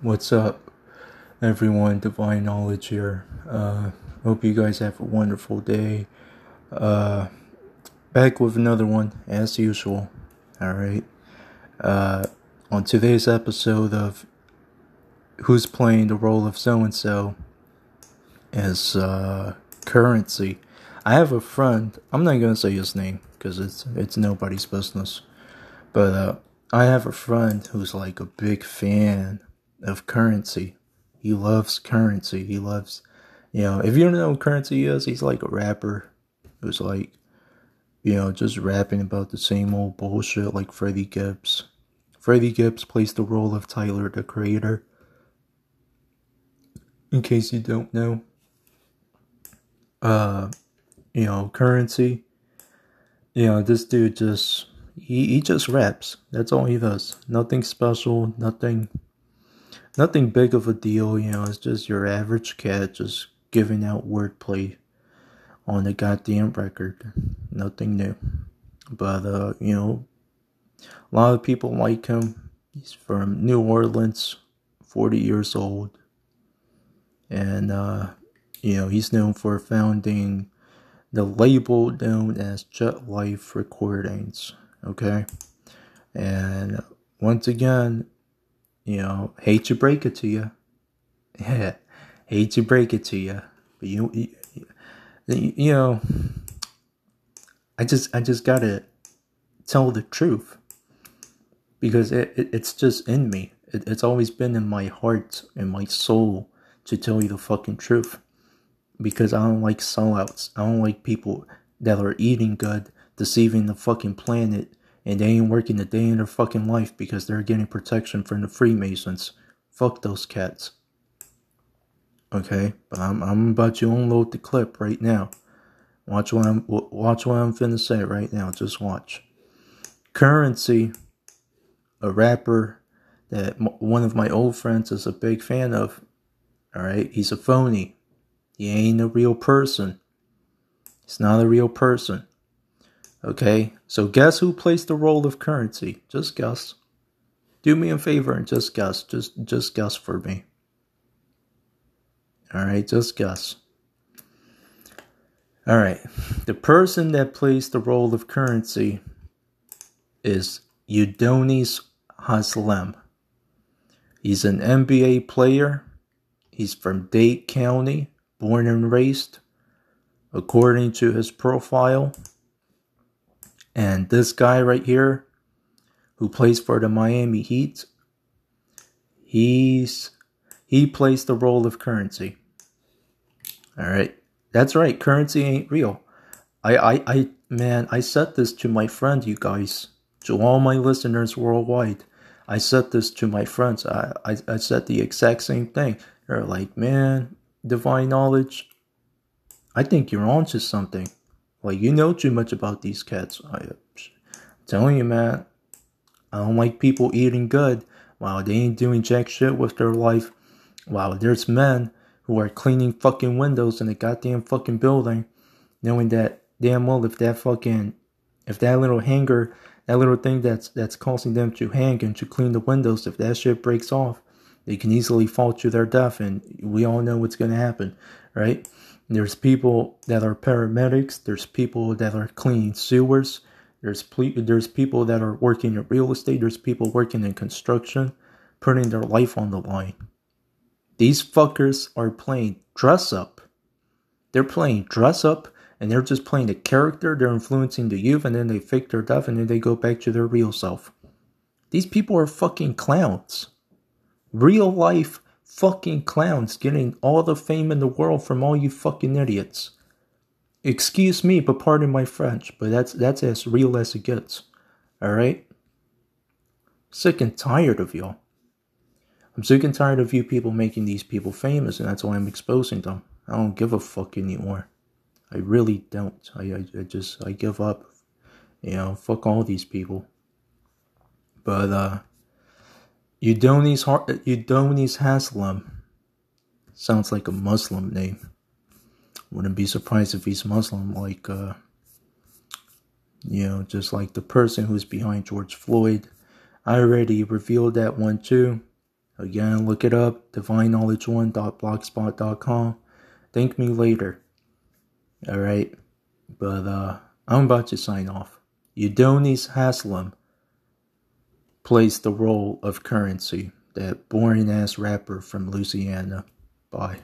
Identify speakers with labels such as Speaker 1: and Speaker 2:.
Speaker 1: What's up, everyone? Divine Knowledge here. Uh, hope you guys have a wonderful day. Uh, back with another one, as usual. Alright. Uh, on today's episode of Who's Playing the Role of So and So is uh, Curren$y. I have a friend, I'm not gonna say his name because it's, it's nobody's business, but uh, I have a friend who's like a big fan of Curren$y. He loves Curren$y. He loves, you know, if you don't know what Curren$y is, he's like a rapper who's like, you know, just rapping about the same old bullshit like Freddie Gibbs. Freddie Gibbs plays the role of Tyler the Creator. In case you don't know, uh, you know, Curren$y. You know, this dude just he, he just raps. That's all he does. Nothing special, nothing nothing big of a deal, you know, it's just your average cat just giving out wordplay on the goddamn record. Nothing new. But, uh, you know, a lot of people like him. He's from New Orleans, 40 years old. And, uh, you know, he's known for founding the label known as Jet Life Recordings. Okay? And once again, you know, hate to break it to you. Yeah, hate to break it to you, but you, you, you know, I just, I just gotta tell the truth because it, it it's just in me. It, it's always been in my heart and my soul to tell you the fucking truth because I don't like sellouts. I don't like people that are eating good, deceiving the fucking planet, and they ain't working a day in their fucking life because they're getting protection from the Freemasons. Fuck those cats. Okay, but I'm I'm about to unload the clip right now. Watch what I'm watch what I'm finna say right now. Just watch. Curren$y, a rapper that one of my old friends is a big fan of. All right, he's a phony. He ain't a real person. He's not a real person. Okay, so guess who plays the role of Curren$y? Just guess. Do me a favor and just guess. Just just guess for me. Alright, just guess. Alright. The person that plays the role of Curren$y is Udonis Haslem. He's an NBA player. He's from Dade County, born and raised. According to his profile, and this guy right here, who plays for the Miami Heat, he's he plays the role of Curren$y. All right, that's right. Curren$y ain't real. I, I, I, man, I said this to my friend, you guys, to all my listeners worldwide. I said this to my friends. I, I, I said the exact same thing. They're like, man, divine knowledge. I think you're onto something. Like you know too much about these cats. I, am telling you, man. I don't like people eating good while they ain't doing jack shit with their life. While there's men who are cleaning fucking windows in a goddamn fucking building, knowing that damn well if that fucking if that little hanger, that little thing that's that's causing them to hang and to clean the windows, if that shit breaks off, they can easily fall to their death, and we all know what's gonna happen, right? There's people that are paramedics. There's people that are cleaning sewers. There's ple- there's people that are working in real estate. There's people working in construction, putting their life on the line. These fuckers are playing dress up. They're playing dress up, and they're just playing the character. They're influencing the youth, and then they fake their death, and then they go back to their real self. These people are fucking clowns. Real life fucking clowns getting all the fame in the world from all you fucking idiots. Excuse me, but pardon my French, but that's that's as real as it gets. Alright? Sick and tired of y'all. I'm sick and tired of you people making these people famous, and that's why I'm exposing them. I don't give a fuck anymore. I really don't. I, I, I just, I give up. You know, fuck all these people. But, uh, Udonis, Udonis Haslem sounds like a Muslim name. Wouldn't be surprised if he's Muslim, like, uh, you know, just like the person who's behind George Floyd. I already revealed that one too. Again, look it up, divineknowledge1.blogspot.com. Thank me later. Alright, but uh, I'm about to sign off. Udonis Haslem plays the role of Curren$y, that boring ass rapper from Louisiana. Bye.